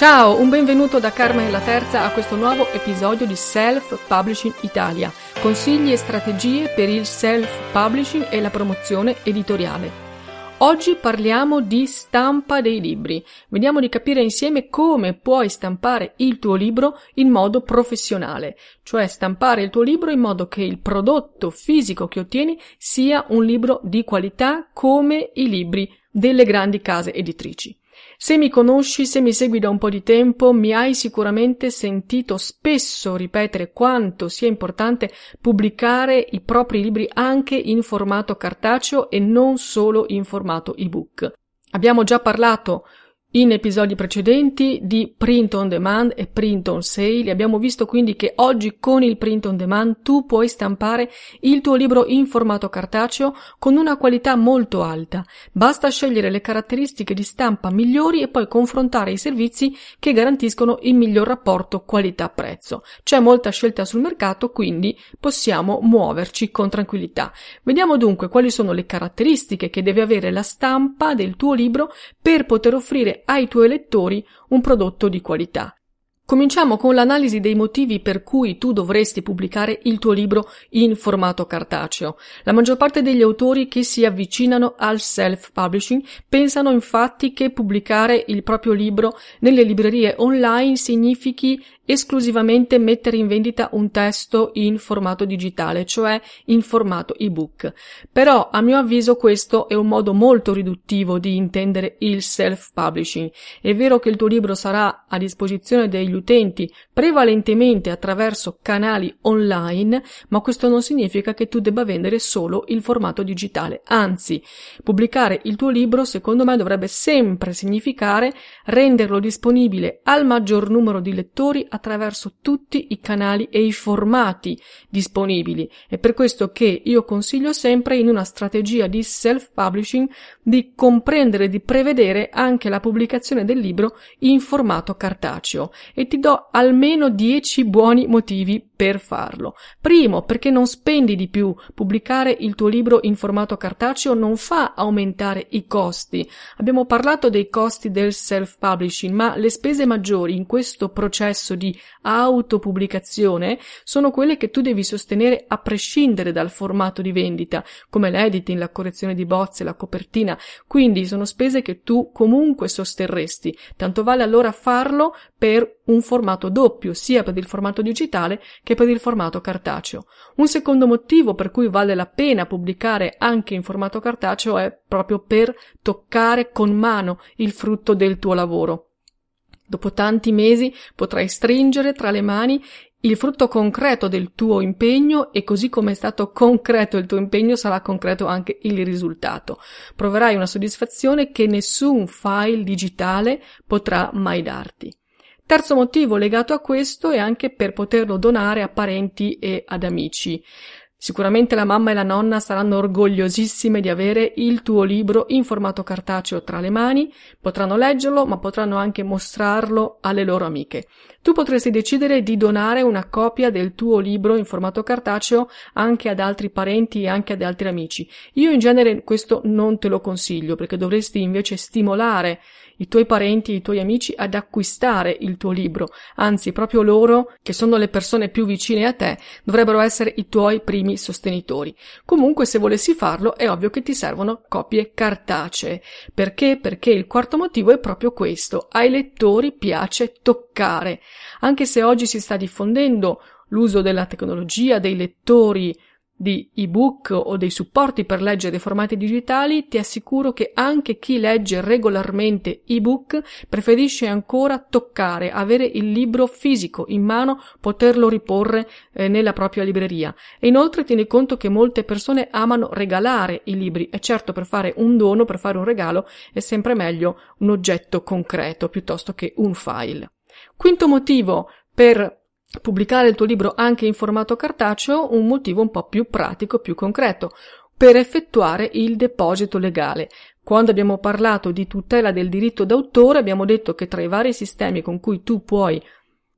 Ciao, un benvenuto da Carmen la Terza a questo nuovo episodio di Self Publishing Italia, consigli e strategie per il self publishing e la promozione editoriale. Oggi parliamo di stampa dei libri. Vediamo di capire insieme come puoi stampare il tuo libro in modo professionale, cioè stampare il tuo libro in modo che il prodotto fisico che ottieni sia un libro di qualità come i libri delle grandi case editrici. Se mi conosci, se mi segui da un po' di tempo, mi hai sicuramente sentito spesso ripetere quanto sia importante pubblicare i propri libri anche in formato cartaceo e non solo in formato ebook. Abbiamo già parlato in episodi precedenti di print on demand e print on sale abbiamo visto quindi che oggi con il print on demand tu puoi stampare il tuo libro in formato cartaceo con una qualità molto alta. Basta scegliere le caratteristiche di stampa migliori e poi confrontare i servizi che garantiscono il miglior rapporto qualità-prezzo. C'è molta scelta sul mercato, quindi possiamo muoverci con tranquillità. Vediamo dunque quali sono le caratteristiche che deve avere la stampa del tuo libro per poter offrire ai tuoi lettori un prodotto di qualità. Cominciamo con l'analisi dei motivi per cui tu dovresti pubblicare il tuo libro in formato cartaceo. La maggior parte degli autori che si avvicinano al self-publishing pensano infatti che pubblicare il proprio libro nelle librerie online significhi esclusivamente mettere in vendita un testo in formato digitale, cioè in formato ebook. Però, a mio avviso, questo è un modo molto riduttivo di intendere il self-publishing. È vero che il tuo libro sarà a disposizione degli utenti prevalentemente attraverso canali online, ma questo non significa che tu debba vendere solo il formato digitale. Anzi, pubblicare il tuo libro, secondo me, dovrebbe sempre significare renderlo disponibile al maggior numero di lettori tutti i canali e i formati disponibili. È per questo che io consiglio sempre in una strategia di self-publishing di comprendere, di prevedere anche la pubblicazione del libro in formato cartaceo e ti do almeno 10 buoni motivi per farlo. Primo, perché non spendi di più. Pubblicare il tuo libro in formato cartaceo non fa aumentare i costi. Abbiamo parlato dei costi del self-publishing, ma le spese maggiori in questo processo di autopubblicazione sono quelle che tu devi sostenere a prescindere dal formato di vendita, come l'editing, la correzione di bozze, la copertina. Quindi sono spese che tu comunque sosterresti. Tanto vale allora farlo per un formato doppio, sia per il formato digitale che per il formato cartaceo. Un secondo motivo per cui vale la pena pubblicare anche in formato cartaceo è proprio per toccare con mano il frutto del tuo lavoro. Dopo tanti mesi potrai stringere tra le mani il frutto concreto del tuo impegno e così come è stato concreto il tuo impegno sarà concreto anche il risultato. Proverai una soddisfazione che nessun file digitale potrà mai darti. Terzo motivo legato a questo è anche per poterlo donare a parenti e ad amici. Sicuramente la mamma e la nonna saranno orgogliosissime di avere il tuo libro in formato cartaceo tra le mani, potranno leggerlo, ma potranno anche mostrarlo alle loro amiche. Tu potresti decidere di donare una copia del tuo libro in formato cartaceo anche ad altri parenti e anche ad altri amici. Io in genere questo non te lo consiglio perché dovresti invece stimolare i tuoi parenti, i tuoi amici ad acquistare il tuo libro, anzi proprio loro, che sono le persone più vicine a te, dovrebbero essere i tuoi primi sostenitori. Comunque se volessi farlo è ovvio che ti servono copie cartacee. Perché? Perché il quarto motivo è proprio questo. Ai lettori piace toccare. Anche se oggi si sta diffondendo l'uso della tecnologia, dei lettori di ebook o dei supporti per leggere dei formati digitali, ti assicuro che anche chi legge regolarmente ebook preferisce ancora toccare, avere il libro fisico in mano, poterlo riporre eh, nella propria libreria. E inoltre tieni conto che molte persone amano regalare i libri e certo per fare un dono, per fare un regalo, è sempre meglio un oggetto concreto piuttosto che un file. Quinto motivo per pubblicare il tuo libro anche in formato cartaceo un motivo un po' più pratico, più concreto, per effettuare il deposito legale. Quando abbiamo parlato di tutela del diritto d'autore abbiamo detto che tra i vari sistemi con cui tu puoi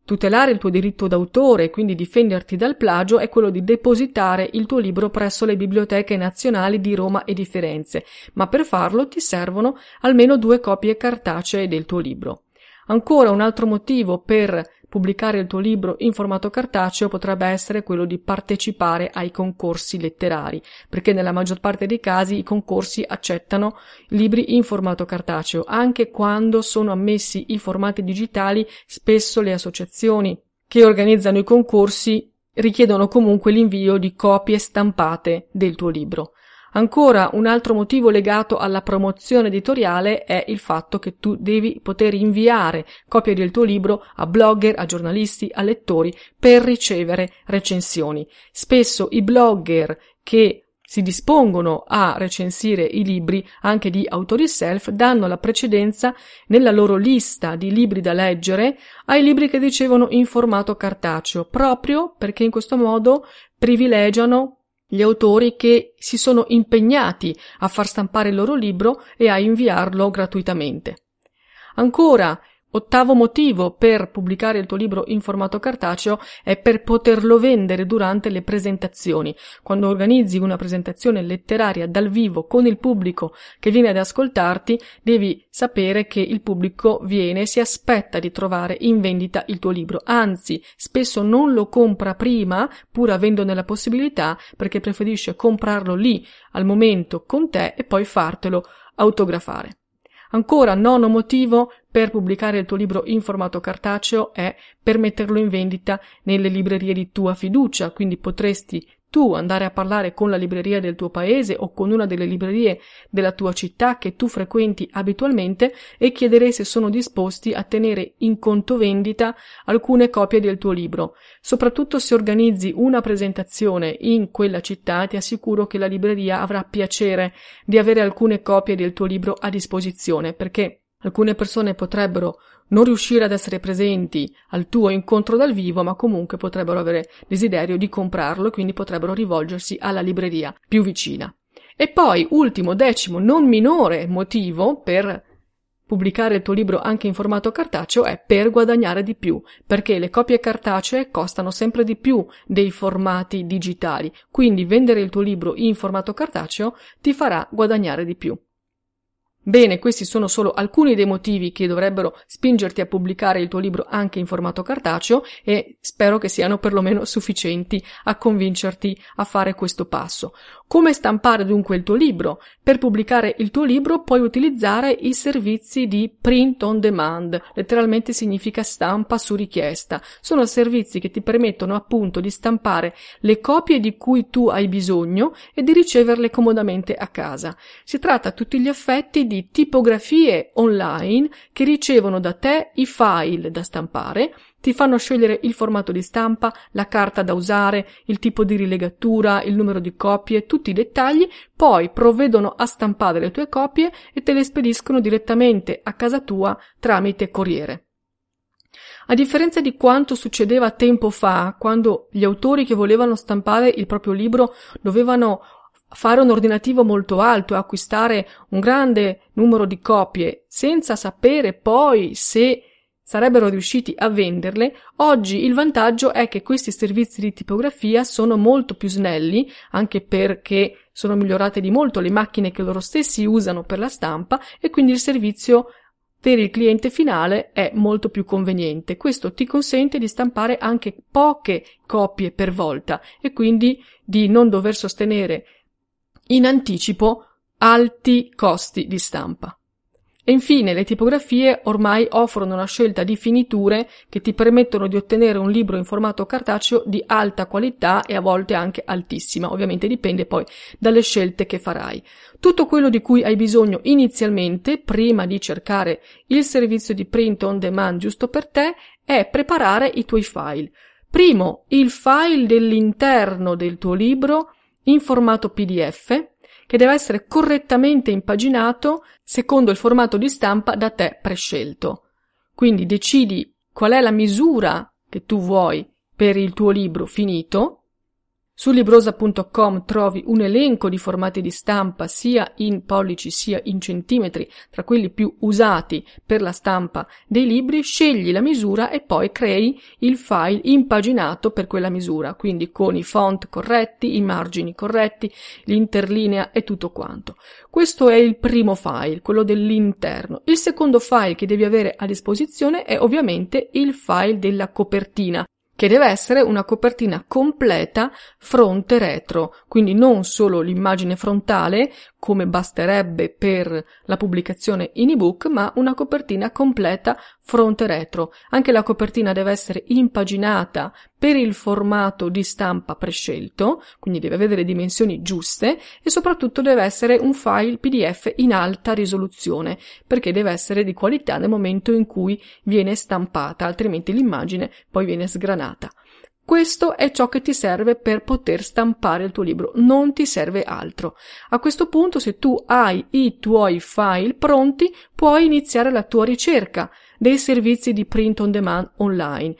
tutelare il tuo diritto d'autore e quindi difenderti dal plagio è quello di depositare il tuo libro presso le biblioteche nazionali di Roma e di Firenze, ma per farlo ti servono almeno due copie cartacee del tuo libro. Ancora un altro motivo per pubblicare il tuo libro in formato cartaceo potrebbe essere quello di partecipare ai concorsi letterari, perché nella maggior parte dei casi i concorsi accettano libri in formato cartaceo, anche quando sono ammessi i formati digitali, spesso le associazioni che organizzano i concorsi richiedono comunque l'invio di copie stampate del tuo libro. Ancora un altro motivo legato alla promozione editoriale è il fatto che tu devi poter inviare copie del tuo libro a blogger, a giornalisti, a lettori per ricevere recensioni. Spesso i blogger che si dispongono a recensire i libri anche di autori self danno la precedenza nella loro lista di libri da leggere ai libri che ricevono in formato cartaceo, proprio perché in questo modo privilegiano gli autori che si sono impegnati a far stampare il loro libro e a inviarlo gratuitamente. Ancora, Ottavo motivo per pubblicare il tuo libro in formato cartaceo è per poterlo vendere durante le presentazioni. Quando organizzi una presentazione letteraria dal vivo con il pubblico che viene ad ascoltarti, devi sapere che il pubblico viene e si aspetta di trovare in vendita il tuo libro. Anzi, spesso non lo compra prima, pur avendone la possibilità, perché preferisce comprarlo lì al momento con te e poi fartelo autografare. Ancora, nono motivo per pubblicare il tuo libro in formato cartaceo è per metterlo in vendita nelle librerie di tua fiducia, quindi potresti tu andare a parlare con la libreria del tuo paese o con una delle librerie della tua città che tu frequenti abitualmente e chiedere se sono disposti a tenere in conto vendita alcune copie del tuo libro. Soprattutto se organizzi una presentazione in quella città, ti assicuro che la libreria avrà piacere di avere alcune copie del tuo libro a disposizione, perché alcune persone potrebbero non riuscire ad essere presenti al tuo incontro dal vivo, ma comunque potrebbero avere desiderio di comprarlo e quindi potrebbero rivolgersi alla libreria più vicina. E poi, ultimo, decimo, non minore motivo per pubblicare il tuo libro anche in formato cartaceo è per guadagnare di più, perché le copie cartacee costano sempre di più dei formati digitali, quindi vendere il tuo libro in formato cartaceo ti farà guadagnare di più. Bene, questi sono solo alcuni dei motivi che dovrebbero spingerti a pubblicare il tuo libro anche in formato cartaceo e spero che siano perlomeno sufficienti a convincerti a fare questo passo. Come stampare dunque il tuo libro? Per pubblicare il tuo libro puoi utilizzare i servizi di print on demand, letteralmente significa stampa su richiesta. Sono servizi che ti permettono appunto di stampare le copie di cui tu hai bisogno e di riceverle comodamente a casa. Si tratta a tutti gli effetti di tipografie online che ricevono da te i file da stampare ti fanno scegliere il formato di stampa, la carta da usare, il tipo di rilegatura, il numero di copie, tutti i dettagli, poi provvedono a stampare le tue copie e te le spediscono direttamente a casa tua tramite corriere. A differenza di quanto succedeva tempo fa, quando gli autori che volevano stampare il proprio libro dovevano fare un ordinativo molto alto e acquistare un grande numero di copie senza sapere poi se sarebbero riusciti a venderle, oggi il vantaggio è che questi servizi di tipografia sono molto più snelli, anche perché sono migliorate di molto le macchine che loro stessi usano per la stampa e quindi il servizio per il cliente finale è molto più conveniente. Questo ti consente di stampare anche poche copie per volta e quindi di non dover sostenere in anticipo alti costi di stampa. E infine le tipografie ormai offrono una scelta di finiture che ti permettono di ottenere un libro in formato cartaceo di alta qualità e a volte anche altissima. Ovviamente dipende poi dalle scelte che farai. Tutto quello di cui hai bisogno inizialmente, prima di cercare il servizio di print on demand giusto per te, è preparare i tuoi file. Primo, il file dell'interno del tuo libro in formato PDF, che deve essere correttamente impaginato secondo il formato di stampa da te prescelto. Quindi decidi qual è la misura che tu vuoi per il tuo libro finito su librosa.com trovi un elenco di formati di stampa sia in pollici sia in centimetri, tra quelli più usati per la stampa dei libri, scegli la misura e poi crei il file impaginato per quella misura, quindi con i font corretti, i margini corretti, l'interlinea e tutto quanto. Questo è il primo file, quello dell'interno. Il secondo file che devi avere a disposizione è ovviamente il file della copertina che deve essere una copertina completa fronte retro, quindi non solo l'immagine frontale come basterebbe per la pubblicazione in ebook, ma una copertina completa fronte retro. Anche la copertina deve essere impaginata per il formato di stampa prescelto, quindi deve avere le dimensioni giuste e soprattutto deve essere un file PDF in alta risoluzione, perché deve essere di qualità nel momento in cui viene stampata, altrimenti l'immagine poi viene sgranata. Questo è ciò che ti serve per poter stampare il tuo libro, non ti serve altro. A questo punto, se tu hai i tuoi file pronti, puoi iniziare la tua ricerca dei servizi di print on demand online,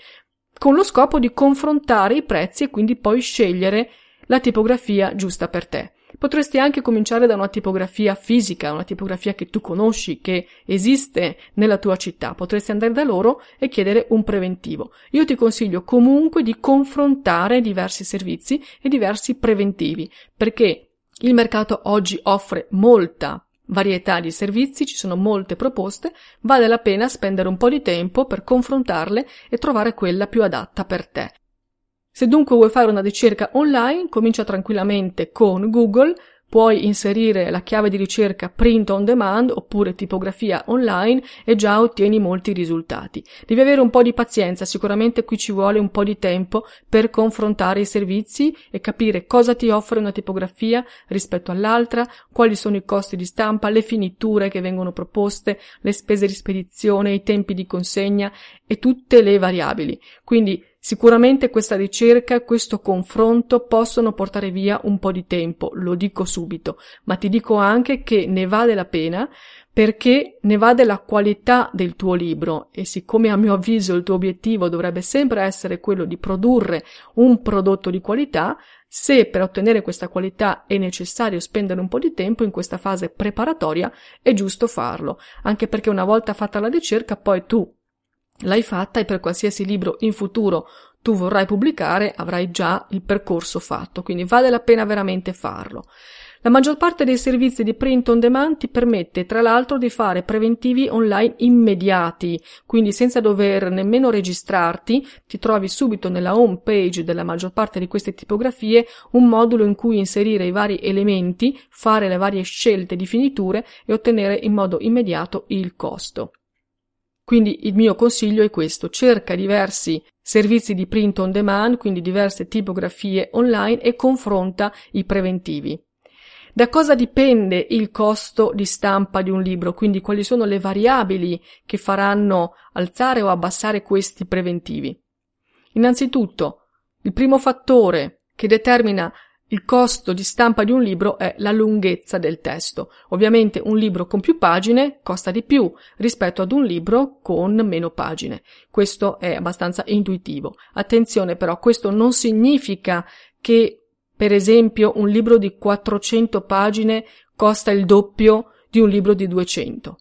con lo scopo di confrontare i prezzi e quindi poi scegliere la tipografia giusta per te. Potresti anche cominciare da una tipografia fisica, una tipografia che tu conosci, che esiste nella tua città. Potresti andare da loro e chiedere un preventivo. Io ti consiglio comunque di confrontare diversi servizi e diversi preventivi, perché il mercato oggi offre molta varietà di servizi, ci sono molte proposte, vale la pena spendere un po' di tempo per confrontarle e trovare quella più adatta per te. Se dunque vuoi fare una ricerca online, comincia tranquillamente con Google, puoi inserire la chiave di ricerca print on demand oppure tipografia online e già ottieni molti risultati. Devi avere un po' di pazienza, sicuramente qui ci vuole un po' di tempo per confrontare i servizi e capire cosa ti offre una tipografia rispetto all'altra, quali sono i costi di stampa, le finiture che vengono proposte, le spese di spedizione, i tempi di consegna e tutte le variabili. Quindi Sicuramente questa ricerca questo confronto possono portare via un po' di tempo, lo dico subito, ma ti dico anche che ne vale la pena perché ne va della qualità del tuo libro e siccome a mio avviso il tuo obiettivo dovrebbe sempre essere quello di produrre un prodotto di qualità, se per ottenere questa qualità è necessario spendere un po' di tempo in questa fase preparatoria, è giusto farlo, anche perché una volta fatta la ricerca poi tu l'hai fatta e per qualsiasi libro in futuro tu vorrai pubblicare avrai già il percorso fatto, quindi vale la pena veramente farlo. La maggior parte dei servizi di print on demand ti permette tra l'altro di fare preventivi online immediati, quindi senza dover nemmeno registrarti, ti trovi subito nella home page della maggior parte di queste tipografie un modulo in cui inserire i vari elementi, fare le varie scelte di finiture e ottenere in modo immediato il costo. Quindi il mio consiglio è questo, cerca diversi servizi di print on demand, quindi diverse tipografie online e confronta i preventivi. Da cosa dipende il costo di stampa di un libro? Quindi quali sono le variabili che faranno alzare o abbassare questi preventivi? Innanzitutto, il primo fattore che determina il costo di stampa di un libro è la lunghezza del testo. Ovviamente un libro con più pagine costa di più rispetto ad un libro con meno pagine. Questo è abbastanza intuitivo. Attenzione però, questo non significa che, per esempio, un libro di 400 pagine costa il doppio di un libro di 200.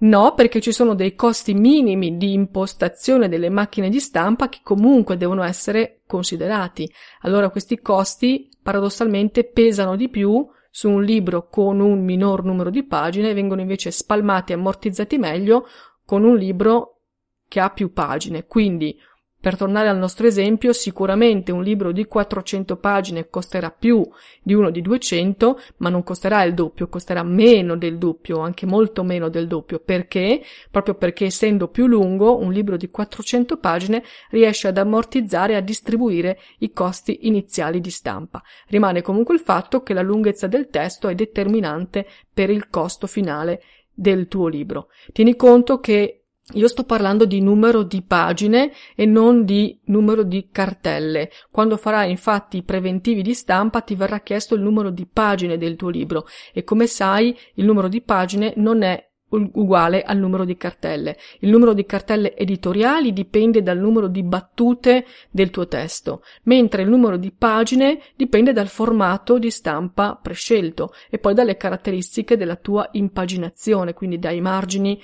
No, perché ci sono dei costi minimi di impostazione delle macchine di stampa che comunque devono essere considerati. Allora questi costi paradossalmente pesano di più su un libro con un minor numero di pagine vengono invece spalmati e ammortizzati meglio con un libro che ha più pagine. Quindi per tornare al nostro esempio, sicuramente un libro di 400 pagine costerà più di uno di 200, ma non costerà il doppio, costerà meno del doppio, anche molto meno del doppio. Perché? Proprio perché essendo più lungo, un libro di 400 pagine riesce ad ammortizzare e a distribuire i costi iniziali di stampa. Rimane comunque il fatto che la lunghezza del testo è determinante per il costo finale del tuo libro. Tieni conto che io sto parlando di numero di pagine e non di numero di cartelle. Quando farai infatti i preventivi di stampa ti verrà chiesto il numero di pagine del tuo libro e come sai il numero di pagine non è uguale al numero di cartelle. Il numero di cartelle editoriali dipende dal numero di battute del tuo testo, mentre il numero di pagine dipende dal formato di stampa prescelto e poi dalle caratteristiche della tua impaginazione, quindi dai margini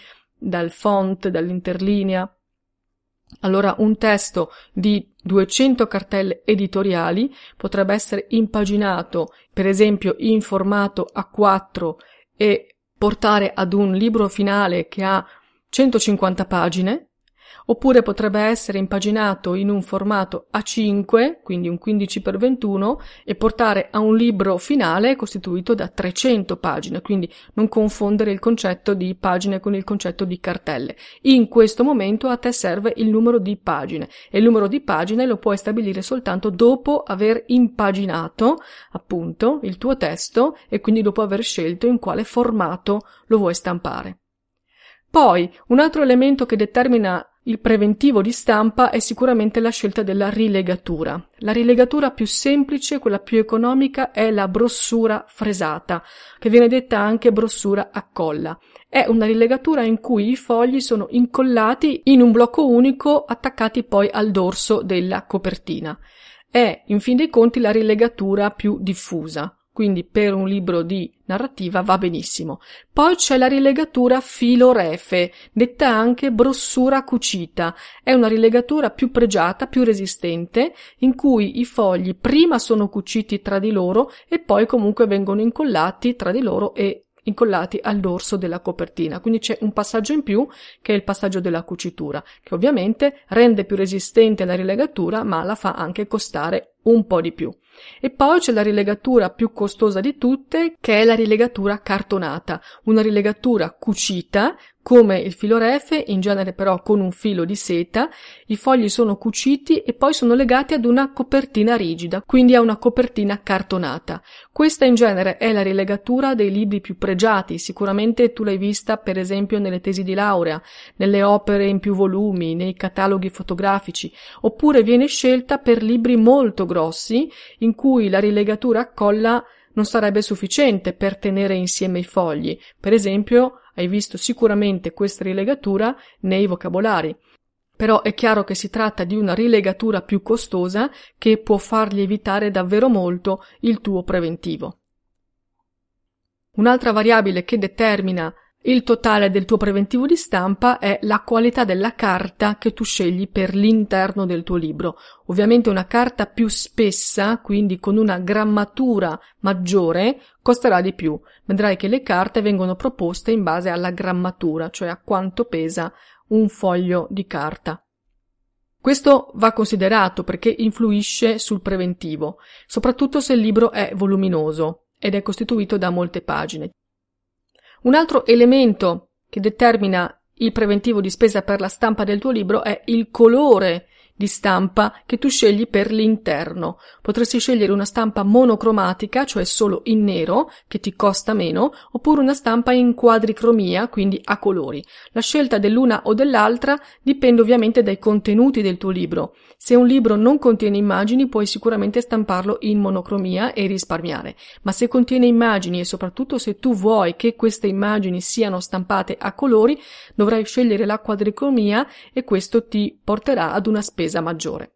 dal font, dall'interlinea. Allora un testo di 200 cartelle editoriali potrebbe essere impaginato, per esempio, in formato A4 e portare ad un libro finale che ha 150 pagine, oppure potrebbe essere impaginato in un formato A5, quindi un 15x21, e portare a un libro finale costituito da 300 pagine, quindi non confondere il concetto di pagine con il concetto di cartelle. In questo momento a te serve il numero di pagine e il numero di pagine lo puoi stabilire soltanto dopo aver impaginato appunto il tuo testo e quindi dopo aver scelto in quale formato lo vuoi stampare. Poi, un altro elemento che determina il preventivo di stampa è sicuramente la scelta della rilegatura. La rilegatura più semplice, quella più economica, è la brossura fresata, che viene detta anche brossura a colla. È una rilegatura in cui i fogli sono incollati in un blocco unico attaccati poi al dorso della copertina. È, in fin dei conti, la rilegatura più diffusa quindi per un libro di narrativa va benissimo. Poi c'è la rilegatura filorefe, detta anche brossura cucita. È una rilegatura più pregiata, più resistente, in cui i fogli prima sono cuciti tra di loro e poi comunque vengono incollati tra di loro e incollati al dorso della copertina. Quindi c'è un passaggio in più che è il passaggio della cucitura, che ovviamente rende più resistente la rilegatura, ma la fa anche costare un po' di più. E poi c'è la rilegatura più costosa di tutte, che è la rilegatura cartonata, una rilegatura cucita come il filo refe, in genere però con un filo di seta, i fogli sono cuciti e poi sono legati ad una copertina rigida, quindi a una copertina cartonata. Questa in genere è la rilegatura dei libri più pregiati, sicuramente tu l'hai vista per esempio nelle tesi di laurea, nelle opere in più volumi, nei cataloghi fotografici, oppure viene scelta per libri molto grossi in cui la rilegatura a colla non sarebbe sufficiente per tenere insieme i fogli. Per esempio, hai visto sicuramente questa rilegatura nei vocabolari. Però è chiaro che si tratta di una rilegatura più costosa che può fargli evitare davvero molto il tuo preventivo. Un'altra variabile che determina il totale del tuo preventivo di stampa è la qualità della carta che tu scegli per l'interno del tuo libro. Ovviamente una carta più spessa, quindi con una grammatura maggiore, costerà di più. Vedrai che le carte vengono proposte in base alla grammatura, cioè a quanto pesa un foglio di carta. Questo va considerato perché influisce sul preventivo, soprattutto se il libro è voluminoso ed è costituito da molte pagine. Un altro elemento che determina il preventivo di spesa per la stampa del tuo libro è il colore di stampa che tu scegli per l'interno. Potresti scegliere una stampa monocromatica, cioè solo in nero, che ti costa meno, oppure una stampa in quadricromia, quindi a colori. La scelta dell'una o dell'altra dipende ovviamente dai contenuti del tuo libro. Se un libro non contiene immagini, puoi sicuramente stamparlo in monocromia e risparmiare, ma se contiene immagini e soprattutto se tu vuoi che queste immagini siano stampate a colori, dovrai scegliere la quadricromia e questo ti porterà ad una spesa spesa maggiore.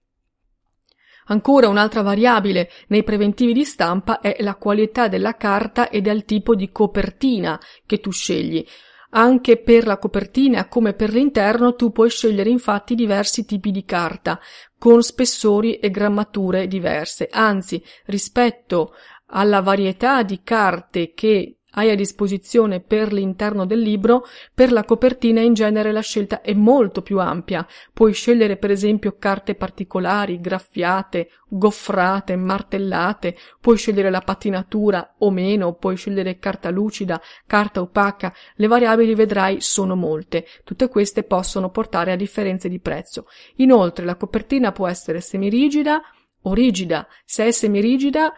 Ancora un'altra variabile nei preventivi di stampa è la qualità della carta ed è il tipo di copertina che tu scegli. Anche per la copertina come per l'interno tu puoi scegliere infatti diversi tipi di carta con spessori e grammature diverse. Anzi, rispetto alla varietà di carte che hai a disposizione per l'interno del libro, per la copertina in genere la scelta è molto più ampia. Puoi scegliere per esempio carte particolari, graffiate, goffrate, martellate, puoi scegliere la patinatura o meno, puoi scegliere carta lucida, carta opaca, le variabili vedrai sono molte. Tutte queste possono portare a differenze di prezzo. Inoltre la copertina può essere semirigida o rigida. Se è semirigida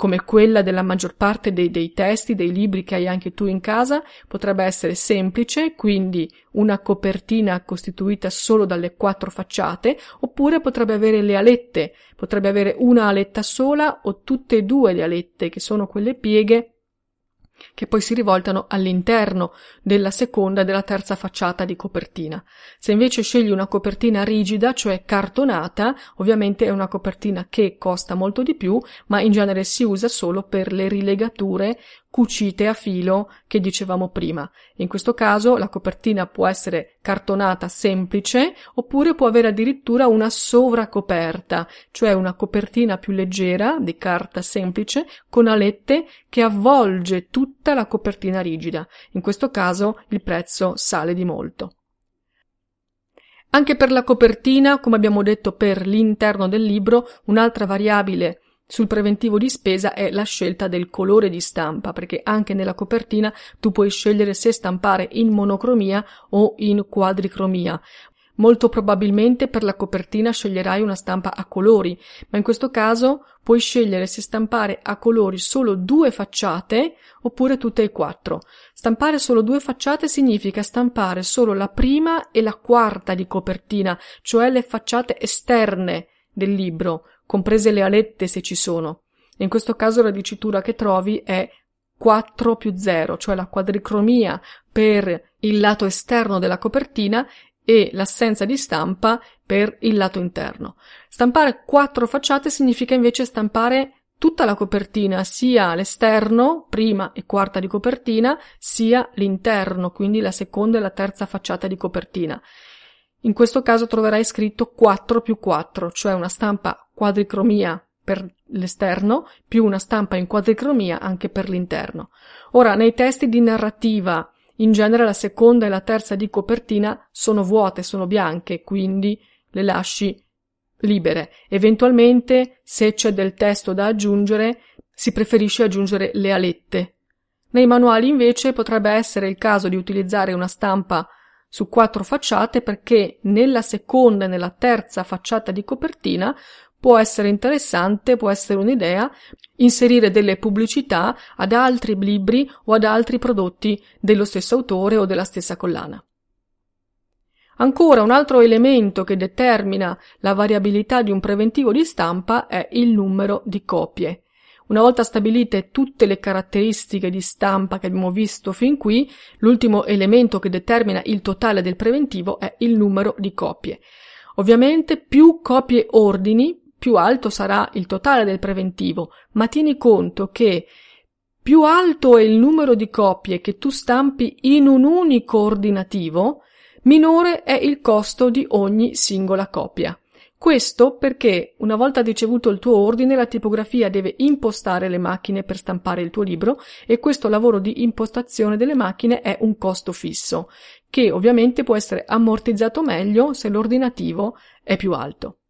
come quella della maggior parte dei, dei, testi, dei libri che hai anche tu in casa, potrebbe essere semplice, quindi una copertina costituita solo dalle quattro facciate, oppure potrebbe avere le alette, potrebbe avere una aletta sola o tutte e due le alette, che sono quelle pieghe che poi si rivoltano all'interno della seconda e della terza facciata di copertina. Se invece scegli una copertina rigida, cioè cartonata, ovviamente è una copertina che costa molto di più, ma in genere si usa solo per le rilegature cucite a filo che dicevamo prima. In questo caso la copertina può essere cartonata semplice oppure può avere addirittura una sovracoperta, cioè una copertina più leggera di carta semplice con alette che avvolge tutta la copertina rigida. In questo caso il prezzo sale di molto. Anche per la copertina, come abbiamo detto per l'interno del libro, un'altra variabile sul preventivo di spesa è la scelta del colore di stampa, perché anche nella copertina tu puoi scegliere se stampare in monocromia o in quadricromia. Molto probabilmente per la copertina sceglierai una stampa a colori, ma in questo caso puoi scegliere se stampare a colori solo due facciate oppure tutte e quattro. Stampare solo due facciate significa stampare solo la prima e la quarta di copertina, cioè le facciate esterne del libro, comprese le alette se ci sono. In questo caso la dicitura che trovi è 4 più 0, cioè la quadricromia per il lato esterno della copertina e l'assenza di stampa per il lato interno. Stampare quattro facciate significa invece stampare tutta la copertina, sia l'esterno, prima e quarta di copertina, sia l'interno, quindi la seconda e la terza facciata di copertina. In questo caso troverai scritto 4 più 4, cioè una stampa quadricromia per l'esterno più una stampa in quadricromia anche per l'interno. Ora, nei testi di narrativa, in genere la seconda e la terza di copertina sono vuote, sono bianche, quindi le lasci libere. Eventualmente, se c'è del testo da aggiungere, si preferisce aggiungere le alette. Nei manuali invece potrebbe essere il caso di utilizzare una stampa su quattro facciate perché nella seconda e nella terza facciata di copertina può essere interessante, può essere un'idea, inserire delle pubblicità ad altri libri o ad altri prodotti dello stesso autore o della stessa collana. Ancora un altro elemento che determina la variabilità di un preventivo di stampa è il numero di copie. Una volta stabilite tutte le caratteristiche di stampa che abbiamo visto fin qui, l'ultimo elemento che determina il totale del preventivo è il numero di copie. Ovviamente più copie ordini, più alto sarà il totale del preventivo, ma tieni conto che più alto è il numero di copie che tu stampi in un unico ordinativo, minore è il costo di ogni singola copia. Questo perché una volta ricevuto il tuo ordine la tipografia deve impostare le macchine per stampare il tuo libro e questo lavoro di impostazione delle macchine è un costo fisso, che ovviamente può essere ammortizzato meglio se l'ordinativo è più alto.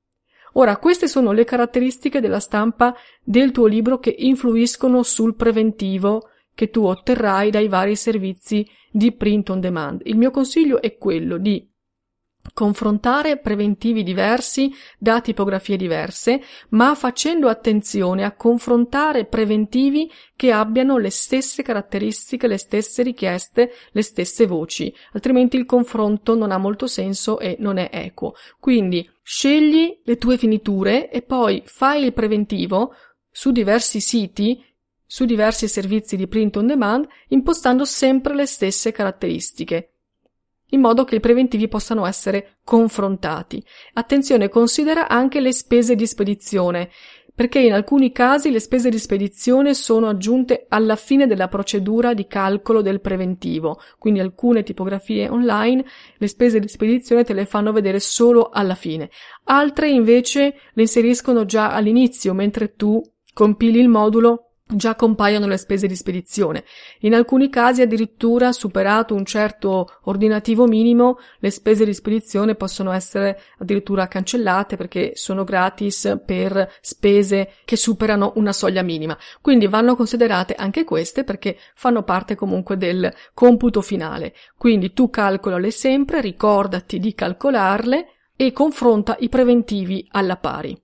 Ora, queste sono le caratteristiche della stampa del tuo libro che influiscono sul preventivo che tu otterrai dai vari servizi di print on demand. Il mio consiglio è quello di confrontare preventivi diversi da tipografie diverse, ma facendo attenzione a confrontare preventivi che abbiano le stesse caratteristiche, le stesse richieste, le stesse voci, altrimenti il confronto non ha molto senso e non è equo. Quindi scegli le tue finiture e poi fai il preventivo su diversi siti su diversi servizi di print on demand impostando sempre le stesse caratteristiche in modo che i preventivi possano essere confrontati. Attenzione, considera anche le spese di spedizione, perché in alcuni casi le spese di spedizione sono aggiunte alla fine della procedura di calcolo del preventivo, quindi alcune tipografie online le spese di spedizione te le fanno vedere solo alla fine, altre invece le inseriscono già all'inizio, mentre tu compili il modulo già compaiono le spese di spedizione. In alcuni casi addirittura superato un certo ordinativo minimo, le spese di spedizione possono essere addirittura cancellate perché sono gratis per spese che superano una soglia minima. Quindi vanno considerate anche queste perché fanno parte comunque del computo finale. Quindi tu calcolale sempre, ricordati di calcolarle e confronta i preventivi alla pari.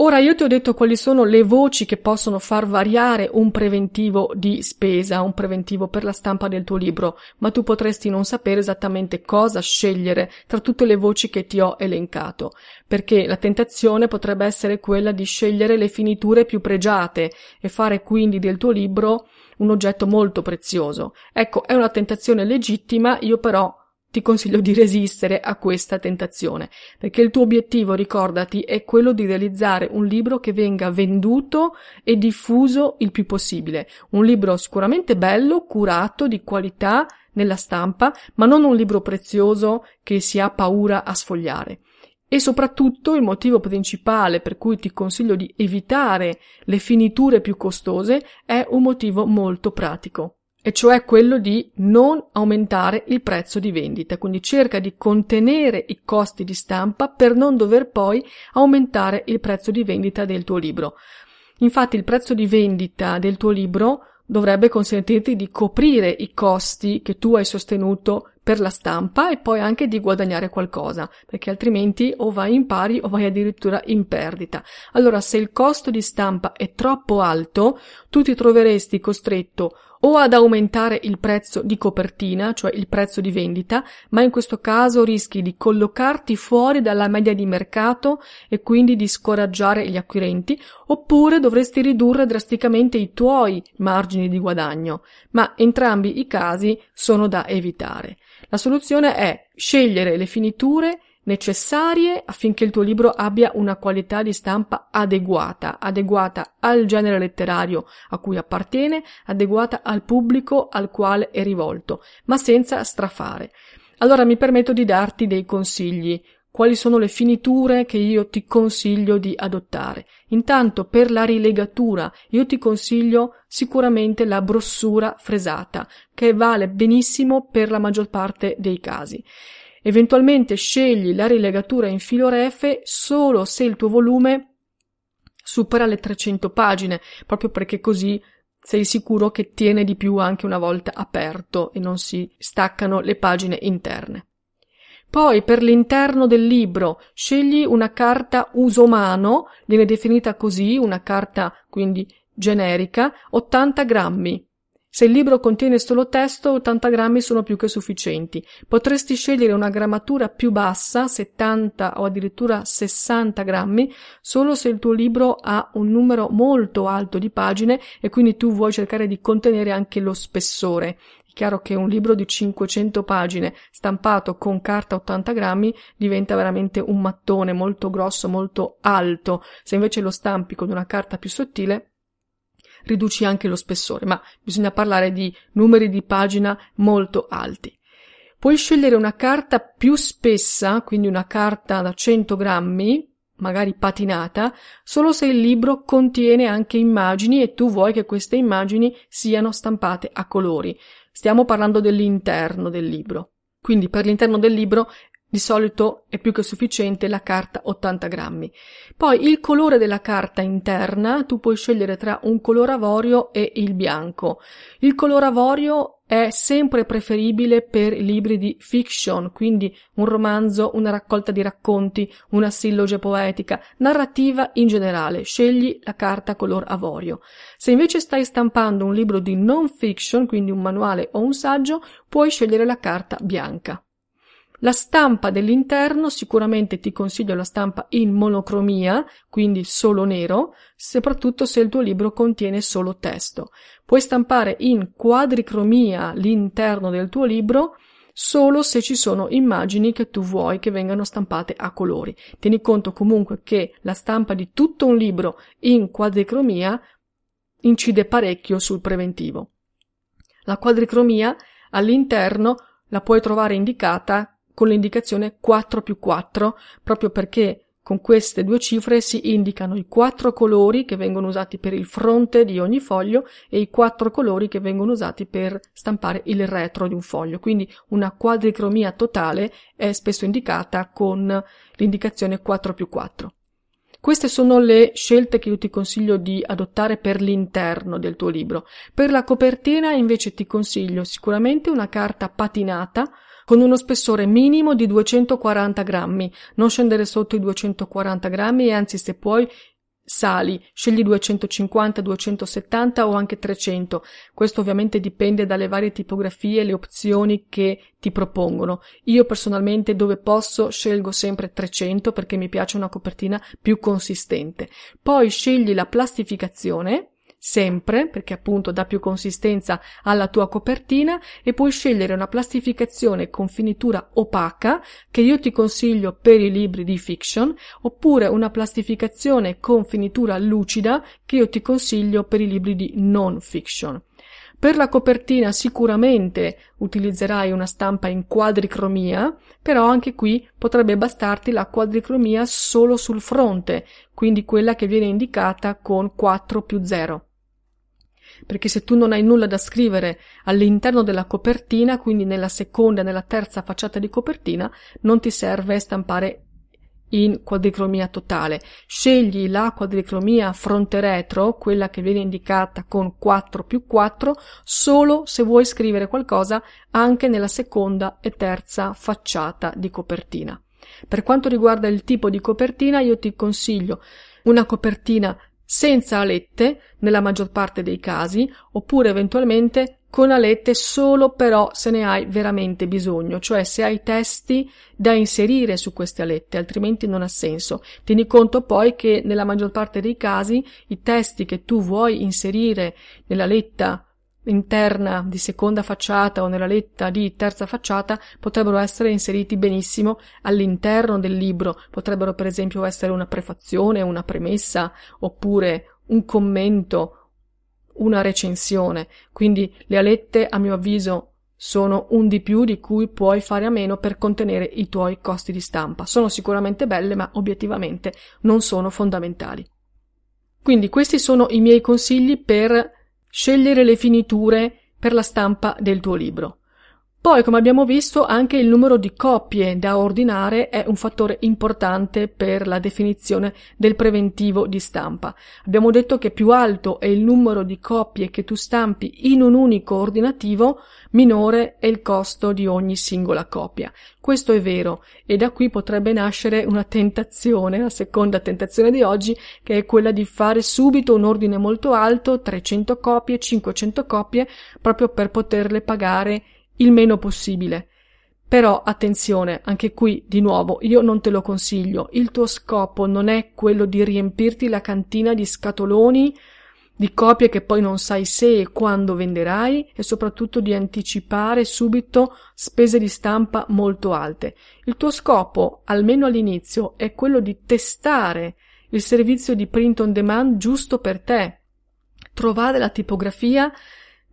Ora io ti ho detto quali sono le voci che possono far variare un preventivo di spesa, un preventivo per la stampa del tuo libro, ma tu potresti non sapere esattamente cosa scegliere tra tutte le voci che ti ho elencato, perché la tentazione potrebbe essere quella di scegliere le finiture più pregiate e fare quindi del tuo libro un oggetto molto prezioso. Ecco, è una tentazione legittima, io però ti consiglio di resistere a questa tentazione, perché il tuo obiettivo, ricordati, è quello di realizzare un libro che venga venduto e diffuso il più possibile. Un libro sicuramente bello, curato, di qualità nella stampa, ma non un libro prezioso che si ha paura a sfogliare. E soprattutto il motivo principale per cui ti consiglio di evitare le finiture più costose è un motivo molto pratico e cioè quello di non aumentare il prezzo di vendita, quindi cerca di contenere i costi di stampa per non dover poi aumentare il prezzo di vendita del tuo libro. Infatti il prezzo di vendita del tuo libro dovrebbe consentirti di coprire i costi che tu hai sostenuto per la stampa e poi anche di guadagnare qualcosa, perché altrimenti o vai in pari o vai addirittura in perdita. Allora, se il costo di stampa è troppo alto, tu ti troveresti costretto o ad aumentare il prezzo di copertina, cioè il prezzo di vendita, ma in questo caso rischi di collocarti fuori dalla media di mercato e quindi di scoraggiare gli acquirenti, oppure dovresti ridurre drasticamente i tuoi margini di guadagno, ma entrambi i casi sono da evitare. La soluzione è scegliere le finiture necessarie affinché il tuo libro abbia una qualità di stampa adeguata, adeguata al genere letterario a cui appartiene, adeguata al pubblico al quale è rivolto, ma senza strafare. Allora mi permetto di darti dei consigli. Quali sono le finiture che io ti consiglio di adottare? Intanto per la rilegatura io ti consiglio sicuramente la brossura fresata, che vale benissimo per la maggior parte dei casi. Eventualmente scegli la rilegatura in filo ref solo se il tuo volume supera le 300 pagine, proprio perché così sei sicuro che tiene di più anche una volta aperto e non si staccano le pagine interne. Poi per l'interno del libro scegli una carta uso mano, viene definita così, una carta quindi generica, 80 grammi. Se il libro contiene solo testo, 80 grammi sono più che sufficienti. Potresti scegliere una grammatura più bassa, 70 o addirittura 60 grammi, solo se il tuo libro ha un numero molto alto di pagine e quindi tu vuoi cercare di contenere anche lo spessore. È chiaro che un libro di 500 pagine stampato con carta 80 grammi diventa veramente un mattone molto grosso, molto alto. Se invece lo stampi con una carta più sottile, riduci anche lo spessore, ma bisogna parlare di numeri di pagina molto alti. Puoi scegliere una carta più spessa, quindi una carta da 100 grammi, magari patinata, solo se il libro contiene anche immagini e tu vuoi che queste immagini siano stampate a colori. Stiamo parlando dell'interno del libro. Quindi per l'interno del libro di solito è più che sufficiente la carta 80 grammi. Poi il colore della carta interna, tu puoi scegliere tra un colore avorio e il bianco. Il colore avorio è sempre preferibile per libri di fiction, quindi un romanzo, una raccolta di racconti, una silloge poetica, narrativa in generale. Scegli la carta color avorio. Se invece stai stampando un libro di non fiction, quindi un manuale o un saggio, puoi scegliere la carta bianca. La stampa dell'interno sicuramente ti consiglio la stampa in monocromia, quindi solo nero, soprattutto se il tuo libro contiene solo testo. Puoi stampare in quadricromia l'interno del tuo libro solo se ci sono immagini che tu vuoi che vengano stampate a colori. Tieni conto comunque che la stampa di tutto un libro in quadricromia incide parecchio sul preventivo. La quadricromia all'interno la puoi trovare indicata con l'indicazione 4 più 4, proprio perché Con queste due cifre si indicano i quattro colori che vengono usati per il fronte di ogni foglio e i quattro colori che vengono usati per stampare il retro di un foglio. Quindi una quadricromia totale è spesso indicata con l'indicazione 4 più 4. Queste sono le scelte che io ti consiglio di adottare per l'interno del tuo libro. Per la copertina invece ti consiglio sicuramente una carta patinata con uno spessore minimo di 240 grammi, non scendere sotto i 240 grammi e anzi se puoi sali, scegli 250, 270 o anche 300. Questo ovviamente dipende dalle varie tipografie e le opzioni che ti propongono. Io personalmente dove posso scelgo sempre 300 perché mi piace una copertina più consistente. Poi scegli la plastificazione sempre, perché appunto dà più consistenza alla tua copertina e puoi scegliere una plastificazione con finitura opaca che io ti consiglio per i libri di fiction oppure una plastificazione con finitura lucida che io ti consiglio per i libri di non fiction. Per la copertina sicuramente utilizzerai una stampa in quadricromia, però anche qui potrebbe bastarti la quadricromia solo sul fronte, quindi quella che viene indicata con 4 più 0 perché se tu non hai nulla da scrivere all'interno della copertina, quindi nella seconda e nella terza facciata di copertina, non ti serve stampare in quadricromia totale. Scegli la quadricromia fronte-retro, quella che viene indicata con 4 più 4, solo se vuoi scrivere qualcosa anche nella seconda e terza facciata di copertina. Per quanto riguarda il tipo di copertina, io ti consiglio una copertina senza alette nella maggior parte dei casi, oppure eventualmente con alette solo però se ne hai veramente bisogno, cioè se hai testi da inserire su queste alette, altrimenti non ha senso. Tieni conto poi che nella maggior parte dei casi i testi che tu vuoi inserire nella letta interna di seconda facciata o nella letta di terza facciata potrebbero essere inseriti benissimo all'interno del libro, potrebbero per esempio essere una prefazione, una premessa oppure un commento, una recensione. Quindi le alette a mio avviso sono un di più di cui puoi fare a meno per contenere i tuoi costi di stampa. Sono sicuramente belle, ma obiettivamente non sono fondamentali. Quindi questi sono i miei consigli per Scegliere le finiture per la stampa del tuo libro. Poi, come abbiamo visto, anche il numero di copie da ordinare è un fattore importante per la definizione del preventivo di stampa. Abbiamo detto che più alto è il numero di copie che tu stampi in un unico ordinativo, minore è il costo di ogni singola copia. Questo è vero e da qui potrebbe nascere una tentazione, la seconda tentazione di oggi, che è quella di fare subito un ordine molto alto, 300 copie, 500 copie, proprio per poterle pagare il meno possibile. Però attenzione, anche qui di nuovo io non te lo consiglio. Il tuo scopo non è quello di riempirti la cantina di scatoloni di copie che poi non sai se e quando venderai e soprattutto di anticipare subito spese di stampa molto alte. Il tuo scopo, almeno all'inizio, è quello di testare il servizio di print on demand giusto per te, trovare la tipografia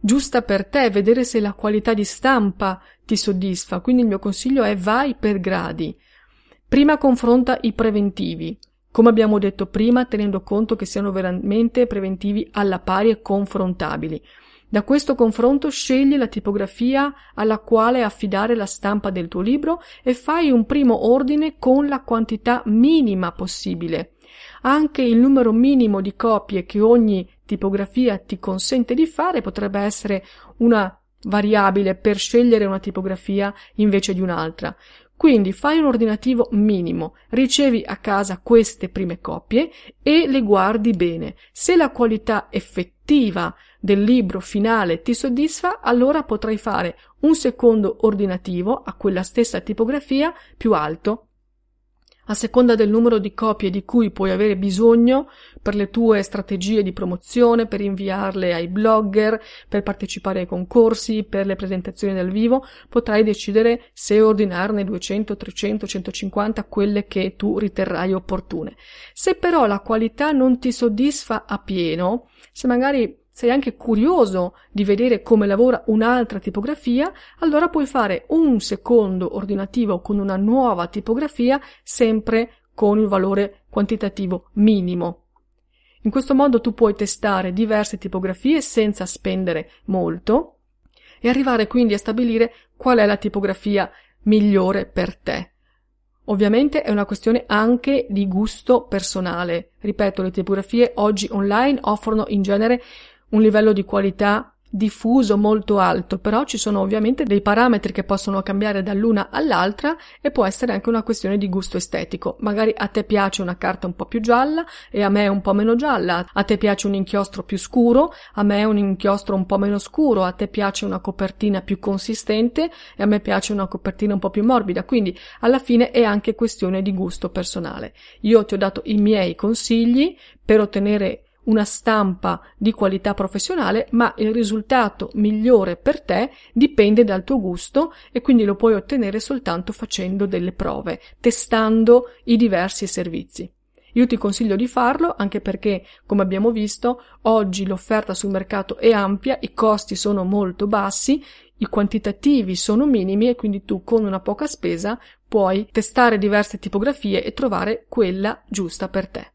giusta per te, vedere se la qualità di stampa ti soddisfa. Quindi il mio consiglio è vai per gradi. Prima confronta i preventivi, come abbiamo detto prima, tenendo conto che siano veramente preventivi alla pari e confrontabili. Da questo confronto scegli la tipografia alla quale affidare la stampa del tuo libro e fai un primo ordine con la quantità minima possibile. Anche il numero minimo di copie che ogni tipografia ti consente di fare potrebbe essere una variabile per scegliere una tipografia invece di un'altra. Quindi fai un ordinativo minimo, ricevi a casa queste prime copie e le guardi bene. Se la qualità effettiva del libro finale ti soddisfa, allora potrai fare un secondo ordinativo a quella stessa tipografia più alto a seconda del numero di copie di cui puoi avere bisogno per le tue strategie di promozione, per inviarle ai blogger, per partecipare ai concorsi, per le presentazioni dal vivo, potrai decidere se ordinarne 200, 300, 150, quelle che tu riterrai opportune. Se però la qualità non ti soddisfa a pieno, se magari sei anche curioso di vedere come lavora un'altra tipografia, allora puoi fare un secondo ordinativo con una nuova tipografia sempre con il valore quantitativo minimo. In questo modo tu puoi testare diverse tipografie senza spendere molto e arrivare quindi a stabilire qual è la tipografia migliore per te. Ovviamente è una questione anche di gusto personale. Ripeto, le tipografie oggi online offrono in genere un livello di qualità diffuso molto alto, però ci sono ovviamente dei parametri che possono cambiare dall'una all'altra e può essere anche una questione di gusto estetico. Magari a te piace una carta un po' più gialla e a me un po' meno gialla, a te piace un inchiostro più scuro, a me un inchiostro un po' meno scuro, a te piace una copertina più consistente e a me piace una copertina un po' più morbida, quindi alla fine è anche questione di gusto personale. Io ti ho dato i miei consigli per ottenere una stampa di qualità professionale, ma il risultato migliore per te dipende dal tuo gusto e quindi lo puoi ottenere soltanto facendo delle prove, testando i diversi servizi. Io ti consiglio di farlo anche perché, come abbiamo visto, oggi l'offerta sul mercato è ampia, i costi sono molto bassi, i quantitativi sono minimi e quindi tu con una poca spesa puoi testare diverse tipografie e trovare quella giusta per te.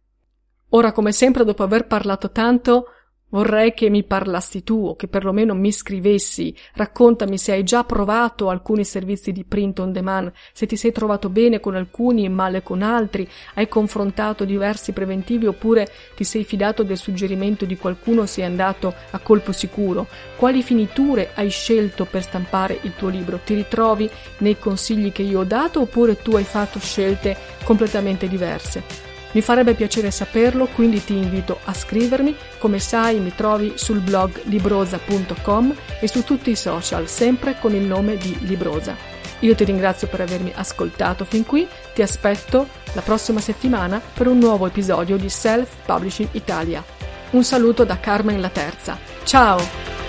Ora, come sempre, dopo aver parlato tanto, vorrei che mi parlassi tu o che perlomeno mi scrivessi. Raccontami se hai già provato alcuni servizi di print on demand, se ti sei trovato bene con alcuni e male con altri, hai confrontato diversi preventivi oppure ti sei fidato del suggerimento di qualcuno sei andato a colpo sicuro. Quali finiture hai scelto per stampare il tuo libro? Ti ritrovi nei consigli che io ho dato oppure tu hai fatto scelte completamente diverse? Mi farebbe piacere saperlo, quindi ti invito a scrivermi. Come sai, mi trovi sul blog librosa.com e su tutti i social, sempre con il nome di Librosa. Io ti ringrazio per avermi ascoltato fin qui, ti aspetto la prossima settimana per un nuovo episodio di Self Publishing Italia. Un saluto da Carmen La Terza. Ciao!